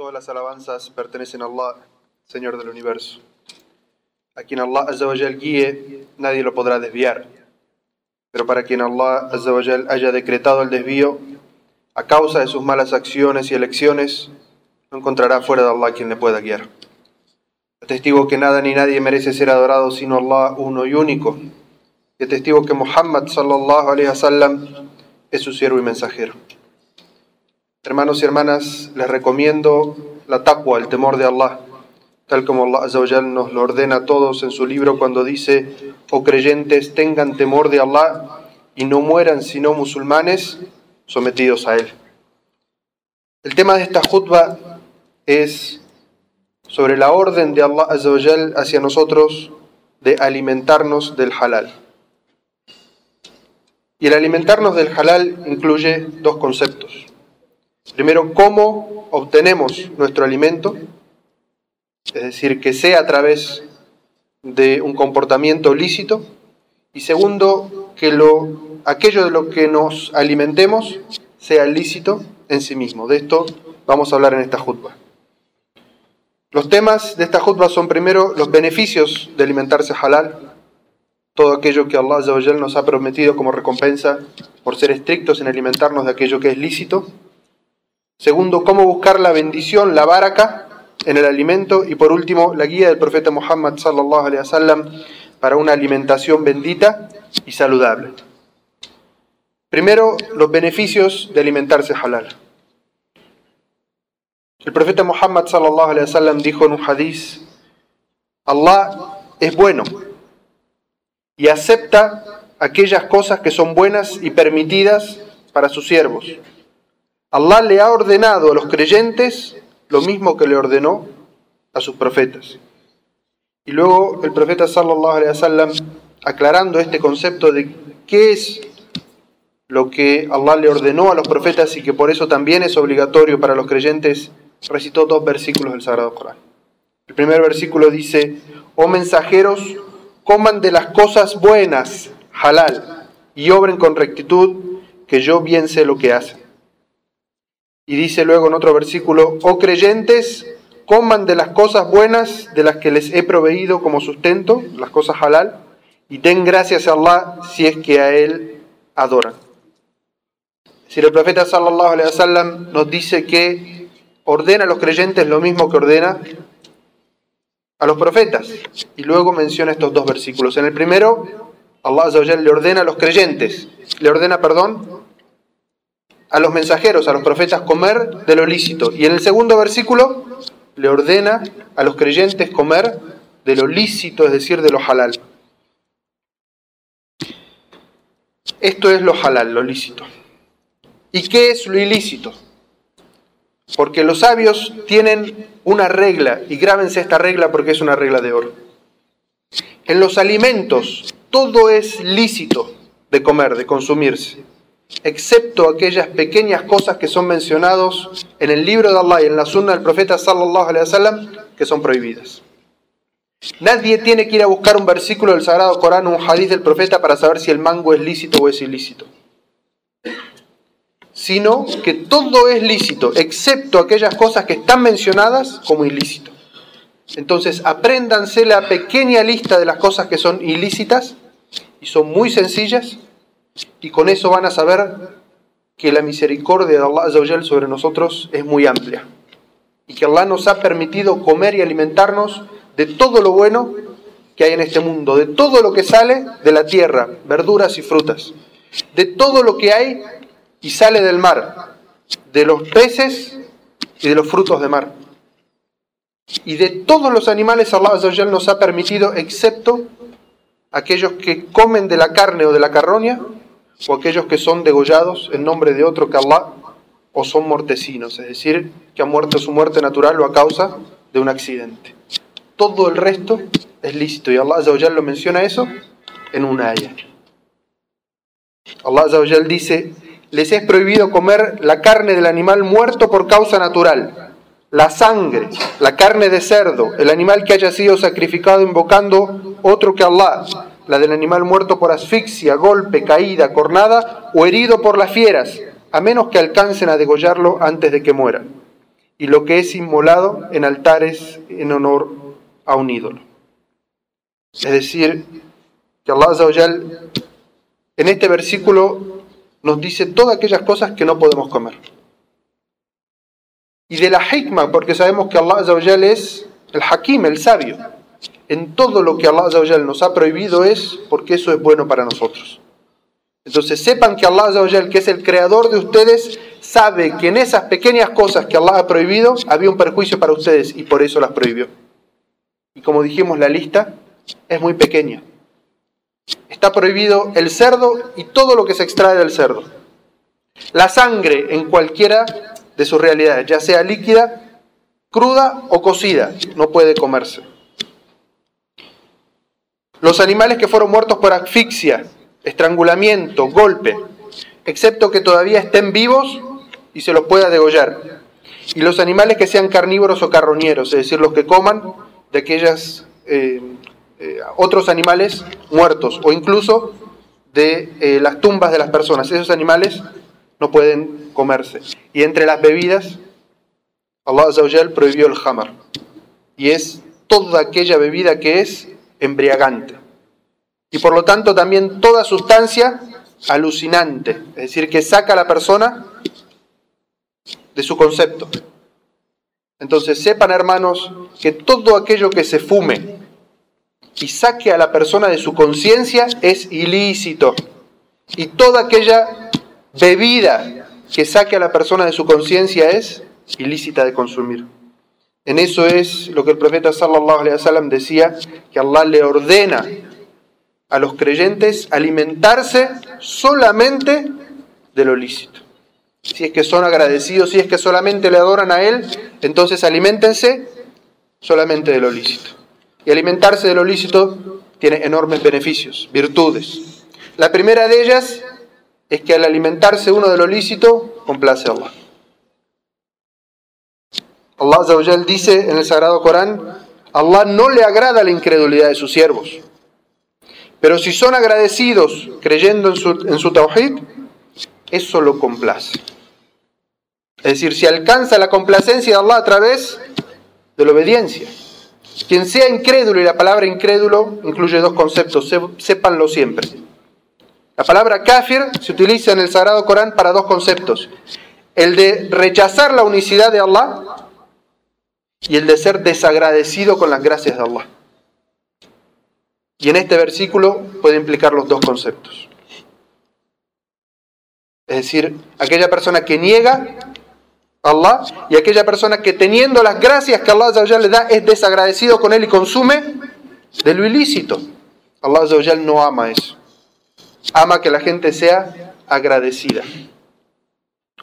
Todas las alabanzas pertenecen a Allah, Señor del universo. A quien Allah Azzawajal guíe, nadie lo podrá desviar. Pero para quien Allah Azzawajal haya decretado el desvío, a causa de sus malas acciones y elecciones, no encontrará fuera de Allah quien le pueda guiar. Testigo que nada ni nadie merece ser adorado sino Allah uno y único. Y testigo que Muhammad sallallahu alaihi wasallam es su siervo y mensajero. Hermanos y hermanas, les recomiendo la taqwa, el temor de Allah, tal como Allah Azzawajal nos lo ordena a todos en su libro cuando dice, oh creyentes, tengan temor de Allah y no mueran sino musulmanes sometidos a Él. El tema de esta jutba es sobre la orden de Allah Azzawajal hacia nosotros de alimentarnos del halal. Y el alimentarnos del halal incluye dos conceptos. Primero, cómo obtenemos nuestro alimento, es decir, que sea a través de un comportamiento lícito. Y segundo, que lo, aquello de lo que nos alimentemos sea lícito en sí mismo. De esto vamos a hablar en esta jutba. Los temas de esta jutba son primero los beneficios de alimentarse halal, todo aquello que Allah nos ha prometido como recompensa por ser estrictos en alimentarnos de aquello que es lícito. Segundo, cómo buscar la bendición, la baraka en el alimento. Y por último, la guía del profeta Muhammad sallallahu alaihi wasallam para una alimentación bendita y saludable. Primero, los beneficios de alimentarse halal. El profeta Muhammad sallallahu alaihi wasallam dijo en un hadiz: Allah es bueno y acepta aquellas cosas que son buenas y permitidas para sus siervos. Allah le ha ordenado a los creyentes lo mismo que le ordenó a sus profetas. Y luego el profeta sallallahu alaihi wasallam aclarando este concepto de qué es lo que Allah le ordenó a los profetas y que por eso también es obligatorio para los creyentes, recitó dos versículos del Sagrado Corán. El primer versículo dice, oh mensajeros, coman de las cosas buenas, halal, y obren con rectitud, que yo bien sé lo que hacen. Y dice luego en otro versículo, oh creyentes, coman de las cosas buenas de las que les he proveído como sustento, las cosas halal, y den gracias a Allah si es que a Él adoran. Si el profeta sallallahu alaihi wasallam nos dice que ordena a los creyentes lo mismo que ordena a los profetas. Y luego menciona estos dos versículos. En el primero, Allah le ordena a los creyentes, le ordena, perdón, a los mensajeros, a los profetas, comer de lo lícito. Y en el segundo versículo le ordena a los creyentes comer de lo lícito, es decir, de lo halal. Esto es lo halal, lo lícito. ¿Y qué es lo ilícito? Porque los sabios tienen una regla, y grábense esta regla porque es una regla de oro. En los alimentos todo es lícito de comer, de consumirse excepto aquellas pequeñas cosas que son mencionados en el libro de Allah y en la sunna del profeta sallallahu alaihi wasallam que son prohibidas. Nadie tiene que ir a buscar un versículo del Sagrado Corán o un hadith del profeta para saber si el mango es lícito o es ilícito. Sino que todo es lícito, excepto aquellas cosas que están mencionadas como ilícito. Entonces, apréndanse la pequeña lista de las cosas que son ilícitas y son muy sencillas y con eso van a saber que la misericordia de Allah sobre nosotros es muy amplia. Y que Allah nos ha permitido comer y alimentarnos de todo lo bueno que hay en este mundo, de todo lo que sale de la tierra, verduras y frutas, de todo lo que hay y sale del mar, de los peces y de los frutos de mar. Y de todos los animales Allah nos ha permitido, excepto aquellos que comen de la carne o de la carroña, o aquellos que son degollados en nombre de otro que Allah, o son mortecinos, es decir, que han muerto su muerte natural o a causa de un accidente. Todo el resto es lícito y Allah lo menciona eso en una ayah. Allah dice, les es prohibido comer la carne del animal muerto por causa natural, la sangre, la carne de cerdo, el animal que haya sido sacrificado invocando otro que Allah, la del animal muerto por asfixia, golpe, caída, cornada o herido por las fieras, a menos que alcancen a degollarlo antes de que muera. y lo que es inmolado en altares en honor a un ídolo. Es decir, que Allah Azawajal en este versículo nos dice todas aquellas cosas que no podemos comer. Y de la hikmah, porque sabemos que Allah Azawajal es el hakim, el sabio. En todo lo que Allah nos ha prohibido es porque eso es bueno para nosotros. Entonces sepan que Allah que es el creador de ustedes, sabe que en esas pequeñas cosas que Allah ha prohibido había un perjuicio para ustedes y por eso las prohibió. Y como dijimos, la lista es muy pequeña. Está prohibido el cerdo y todo lo que se extrae del cerdo. La sangre en cualquiera de sus realidades, ya sea líquida, cruda o cocida, no puede comerse. Los animales que fueron muertos por asfixia, estrangulamiento, golpe, excepto que todavía estén vivos y se los pueda degollar. Y los animales que sean carnívoros o carroñeros, es decir, los que coman de aquellas eh, eh, otros animales muertos o incluso de eh, las tumbas de las personas. Esos animales no pueden comerse. Y entre las bebidas, Allah prohibió el hamar. Y es toda aquella bebida que es embriagante. Y por lo tanto también toda sustancia alucinante, es decir, que saca a la persona de su concepto. Entonces sepan hermanos que todo aquello que se fume y saque a la persona de su conciencia es ilícito. Y toda aquella bebida que saque a la persona de su conciencia es ilícita de consumir. En eso es lo que el profeta sallallahu alaihi wasallam decía que Allah le ordena a los creyentes alimentarse solamente de lo lícito. Si es que son agradecidos, si es que solamente le adoran a Él, entonces alimentense solamente de lo lícito. Y alimentarse de lo lícito tiene enormes beneficios, virtudes. La primera de ellas es que al alimentarse uno de lo lícito, complace a Allah. Allah dice en el Sagrado Corán, Allah no le agrada la incredulidad de sus siervos. Pero si son agradecidos creyendo en su, en su tawhid, eso lo complace. Es decir, si alcanza la complacencia de Allah a través de la obediencia. Quien sea incrédulo, y la palabra incrédulo incluye dos conceptos, sépanlo siempre. La palabra kafir se utiliza en el Sagrado Corán para dos conceptos. El de rechazar la unicidad de Allah y el de ser desagradecido con las gracias de Allah. Y en este versículo puede implicar los dos conceptos. Es decir, aquella persona que niega a Allah y aquella persona que teniendo las gracias que Allah le da es desagradecido con él y consume de lo ilícito. Allah no ama eso. Ama que la gente sea agradecida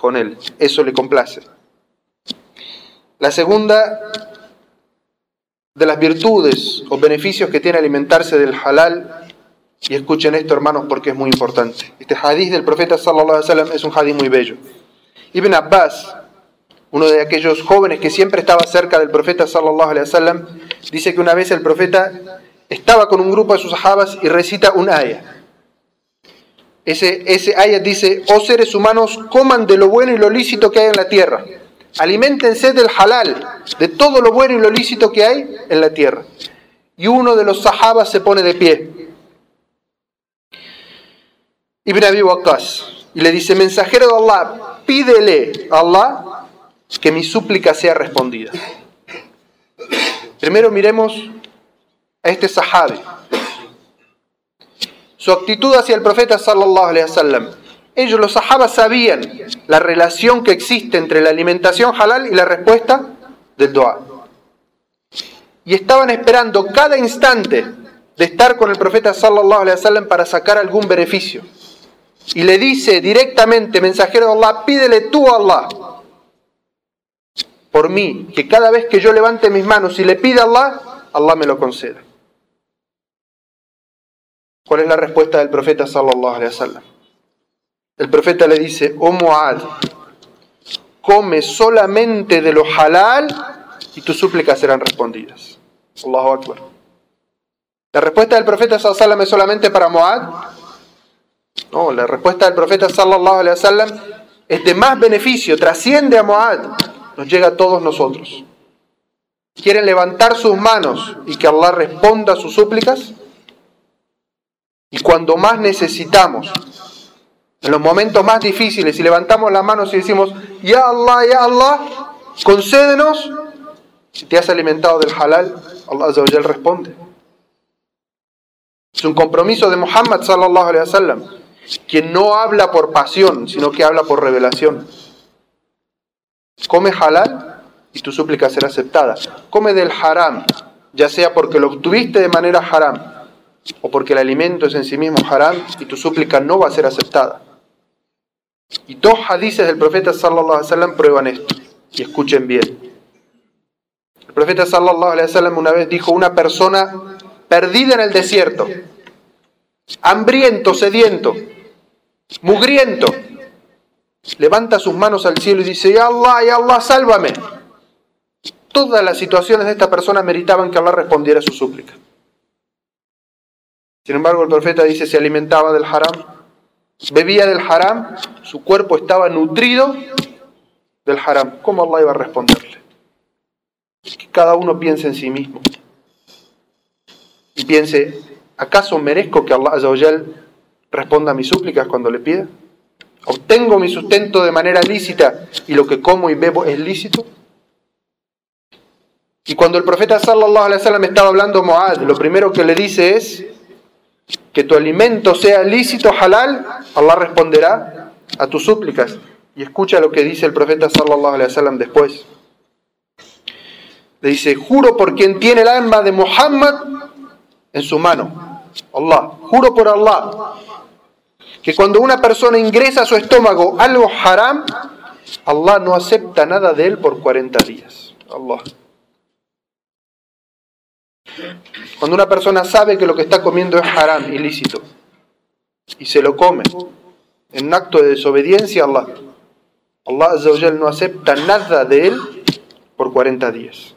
con él. Eso le complace. La segunda de las virtudes o beneficios que tiene alimentarse del halal, y escuchen esto hermanos porque es muy importante. Este hadith del profeta sallallahu es un hadith muy bello. Ibn Abbas, uno de aquellos jóvenes que siempre estaba cerca del profeta sallallahu dice que una vez el profeta estaba con un grupo de sus sahabas y recita un ayah. Ese, ese ayah dice, oh seres humanos, coman de lo bueno y lo lícito que hay en la tierra Aliméntense del halal, de todo lo bueno y lo lícito que hay en la tierra. Y uno de los sahabas se pone de pie. Ibn Abi Waqqas. Y le dice, mensajero de Allah, pídele a Allah que mi súplica sea respondida. Primero miremos a este sahabi. Su actitud hacia el profeta sallallahu alaihi wasallam ellos, los sahabas, sabían la relación que existe entre la alimentación halal y la respuesta del dua. Y estaban esperando cada instante de estar con el profeta sallallahu alaihi wasallam para sacar algún beneficio. Y le dice directamente, mensajero de Allah, pídele tú a Allah por mí, que cada vez que yo levante mis manos y le pida a Allah, Allah me lo conceda. ¿Cuál es la respuesta del profeta sallallahu alaihi wasallam? El profeta le dice, oh Muad, come solamente de lo halal y tus súplicas serán respondidas. Allahu Akbar. La respuesta del profeta sallallahu es solamente para Muad. No, la respuesta del profeta sallallahu alaihi wasallam es de más beneficio, trasciende a Muad. nos llega a todos nosotros. ¿Quieren levantar sus manos y que Allah responda a sus súplicas? Y cuando más necesitamos, en los momentos más difíciles, y levantamos las manos y decimos, Ya Allah, Ya Allah, concédenos, si te has alimentado del halal, Allah responde. Es un compromiso de Muhammad sallallahu quien no habla por pasión, sino que habla por revelación. Come halal y tu súplica será aceptada. Come del haram, ya sea porque lo obtuviste de manera haram o porque el alimento es en sí mismo haram y tu súplica no va a ser aceptada. Y dos hadices del profeta sallallahu alaihi wasallam prueban esto. Y escuchen bien. El profeta sallallahu alaihi wasallam una vez dijo una persona perdida en el desierto, hambriento, sediento, mugriento, levanta sus manos al cielo y dice, Ya Allah, Ya Allah, sálvame. Todas las situaciones de esta persona meritaban que Allah respondiera a su súplica. Sin embargo, el profeta dice, se alimentaba del haram, bebía del haram, su cuerpo estaba nutrido del haram. ¿Cómo Allah iba a responderle? Que cada uno piense en sí mismo. Y piense, ¿acaso merezco que Allah responda a mis súplicas cuando le pida? ¿Obtengo mi sustento de manera lícita y lo que como y bebo es lícito? Y cuando el profeta sallallahu alaihi wasallam estaba hablando a Moad, lo primero que le dice es que tu alimento sea lícito, halal, Allah responderá a tus súplicas. Y escucha lo que dice el profeta sallallahu alaihi wasallam después. Le dice, juro por quien tiene el alma de Muhammad en su mano. Allah, juro por Allah, que cuando una persona ingresa a su estómago algo haram, Allah no acepta nada de él por 40 días. Allah. Cuando una persona sabe que lo que está comiendo es haram, ilícito, y se lo come en un acto de desobediencia a Allah, Allah no acepta nada de él por 40 días.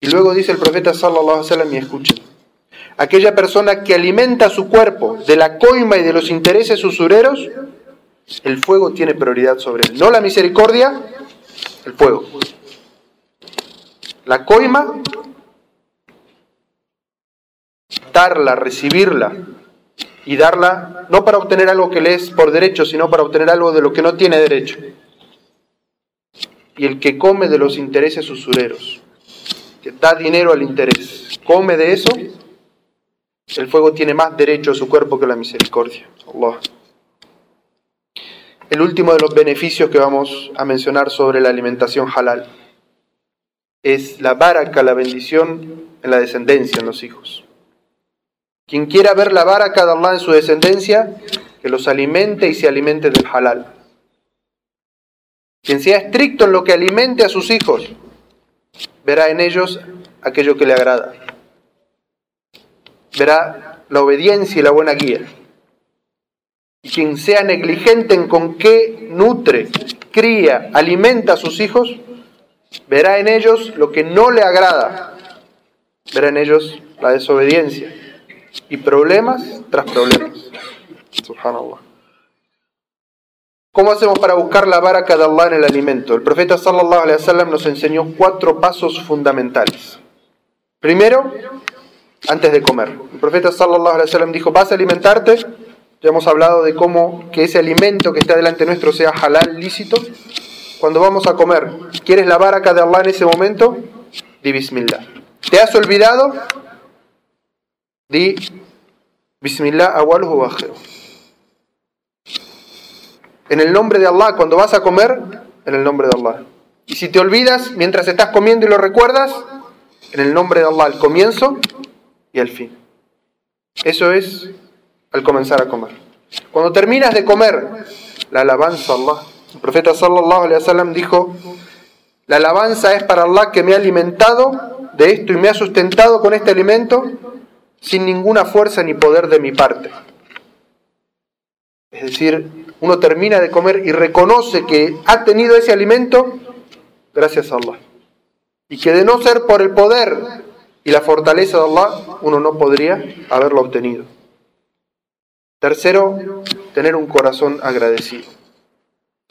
Y luego dice el profeta sallallahu alaihi wasallam y escuchen, aquella persona que alimenta su cuerpo de la coima y de los intereses usureros, el fuego tiene prioridad sobre él. No la misericordia, el fuego. La coima, darla, recibirla y darla no para obtener algo que le es por derecho, sino para obtener algo de lo que no tiene derecho. Y el que come de los intereses usureros, que da dinero al interés, come de eso, el fuego tiene más derecho a su cuerpo que la misericordia. Allah. El último de los beneficios que vamos a mencionar sobre la alimentación halal es la baraka, la bendición en la descendencia, en los hijos. Quien quiera ver la baraka de Allah en su descendencia, que los alimente y se alimente del halal. Quien sea estricto en lo que alimente a sus hijos, verá en ellos aquello que le agrada. Verá la obediencia y la buena guía. Y quien sea negligente en con qué nutre, cría, alimenta a sus hijos, verá en ellos lo que no le agrada. Verá en ellos la desobediencia y problemas tras problemas. Subhanallah. ¿Cómo hacemos para buscar la baraka de Allah en el alimento? El profeta sallallahu alaihi wasallam nos enseñó cuatro pasos fundamentales. Primero, antes de comer. El profeta sallallahu alaihi wasallam dijo, "Vas a alimentarte." Ya hemos hablado de cómo que ese alimento que está delante nuestro sea halal, lícito. Cuando vamos a comer, ¿quieres la baraka de Allah en ese momento? Di. ¿Te has olvidado? Di bismillah awaluhu wa en el nombre de Allah cuando vas a comer, en el nombre de Allah. Y si te olvidas mientras estás comiendo y lo recuerdas, en el nombre de Allah al comienzo y al fin. Eso es al comenzar a comer. Cuando terminas de comer, la alabanza a Allah. El profeta sallallahu alaihi wasallam dijo, la alabanza es para Allah que me ha alimentado de esto y me ha sustentado con este alimento sin ninguna fuerza ni poder de mi parte. Es decir, uno termina de comer y reconoce que ha tenido ese alimento gracias a Allah. Y que de no ser por el poder y la fortaleza de Allah, uno no podría haberlo obtenido. Tercero, tener un corazón agradecido.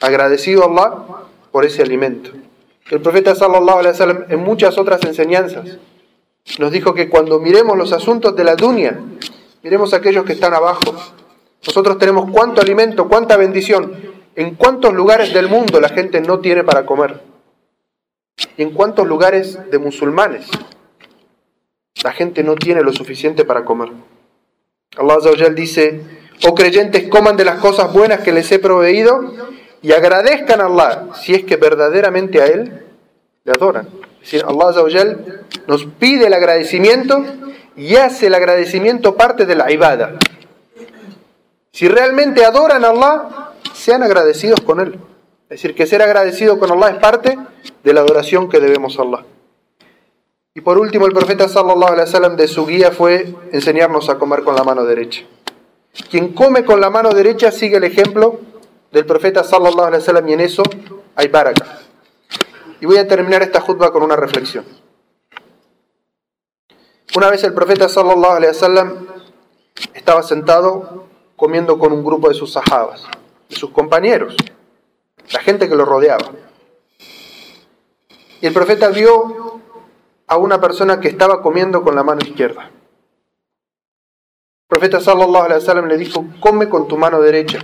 Agradecido a Allah por ese alimento. El profeta sallallahu alaihi wasallam en muchas otras enseñanzas nos dijo que cuando miremos los asuntos de la dunya, miremos aquellos que están abajo. Nosotros tenemos cuánto alimento, cuánta bendición. En cuántos lugares del mundo la gente no tiene para comer. Y en cuántos lugares de musulmanes la gente no tiene lo suficiente para comer. Allah dice, oh creyentes, coman de las cosas buenas que les he proveído y agradezcan a Allah si es que verdaderamente a Él le adoran. Es decir, Allah nos pide el agradecimiento y hace el agradecimiento parte de la ibada. Si realmente adoran a Allah, sean agradecidos con Él. Es decir, que ser agradecido con Allah es parte de la adoración que debemos a Allah. Y por último, el profeta sallallahu alaihi wasallam de su guía fue enseñarnos a comer con la mano derecha. Quien come con la mano derecha sigue el ejemplo del profeta sallallahu alaihi wasallam y en eso hay. Y voy a terminar esta jutba con una reflexión. Una vez el profeta sallallahu alaihi wasallam estaba sentado comiendo con un grupo de sus sahabas, de sus compañeros, la gente que lo rodeaba. Y el profeta vio a una persona que estaba comiendo con la mano izquierda. El profeta sallallahu alaihi wasallam le dijo, "Come con tu mano derecha."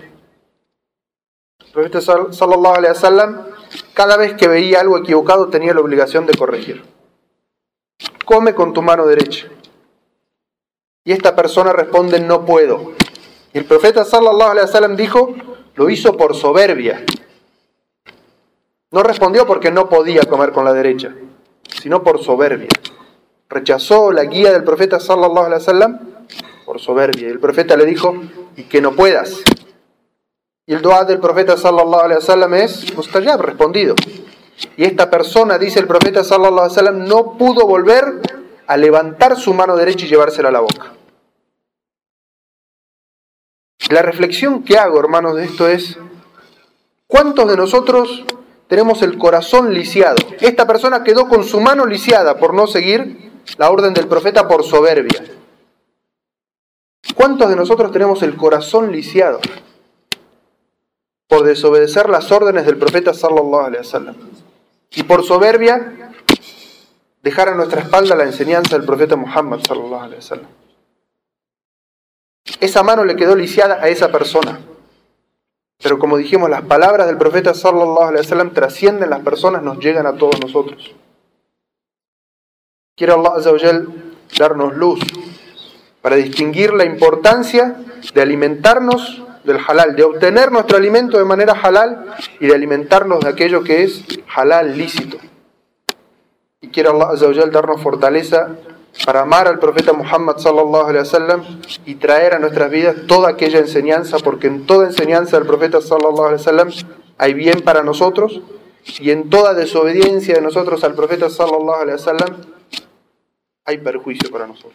Profeta sallallahu alaihi wasallam cada vez que veía algo equivocado tenía la obligación de corregir. Come con tu mano derecha. Y esta persona responde, no puedo. Y el profeta sallallahu alaihi wasallam dijo, lo hizo por soberbia. No respondió porque no podía comer con la derecha, sino por soberbia. Rechazó la guía del profeta sallallahu alaihi wasallam por soberbia. Y el profeta le dijo, y que no puedas. Y el dua del profeta sallallahu alaihi wasallam es mustajab, respondido. Y esta persona, dice el profeta sallallahu alaihi wasallam, no pudo volver a levantar su mano derecha y llevársela a la boca. La reflexión que hago, hermanos, de esto es, ¿cuántos de nosotros tenemos el corazón lisiado? Esta persona quedó con su mano lisiada por no seguir la orden del profeta por soberbia. ¿Cuántos de nosotros tenemos el corazón lisiado? Por desobedecer las órdenes del profeta sallallahu alaihi wasallam y por soberbia dejar a nuestra espalda la enseñanza del profeta Muhammad sallallahu alaihi wasallam. Esa mano le quedó lisiada a esa persona. Pero como dijimos, las palabras del profeta sallallahu alaihi wasallam trascienden las personas, nos llegan a todos nosotros. Quiere Allah darnos luz para distinguir la importancia de alimentarnos del halal, de obtener nuestro alimento de manera halal y de alimentarnos de aquello que es halal, lícito. Y quiere Allah darnos fortaleza para amar al profeta Muhammad sallallahu alaihi wasallam y traer a nuestras vidas toda aquella enseñanza, porque en toda enseñanza del profeta sallallahu alaihi wasallam hay bien para nosotros y en toda desobediencia de nosotros al profeta sallallahu alaihi wasallam hay perjuicio para nosotros.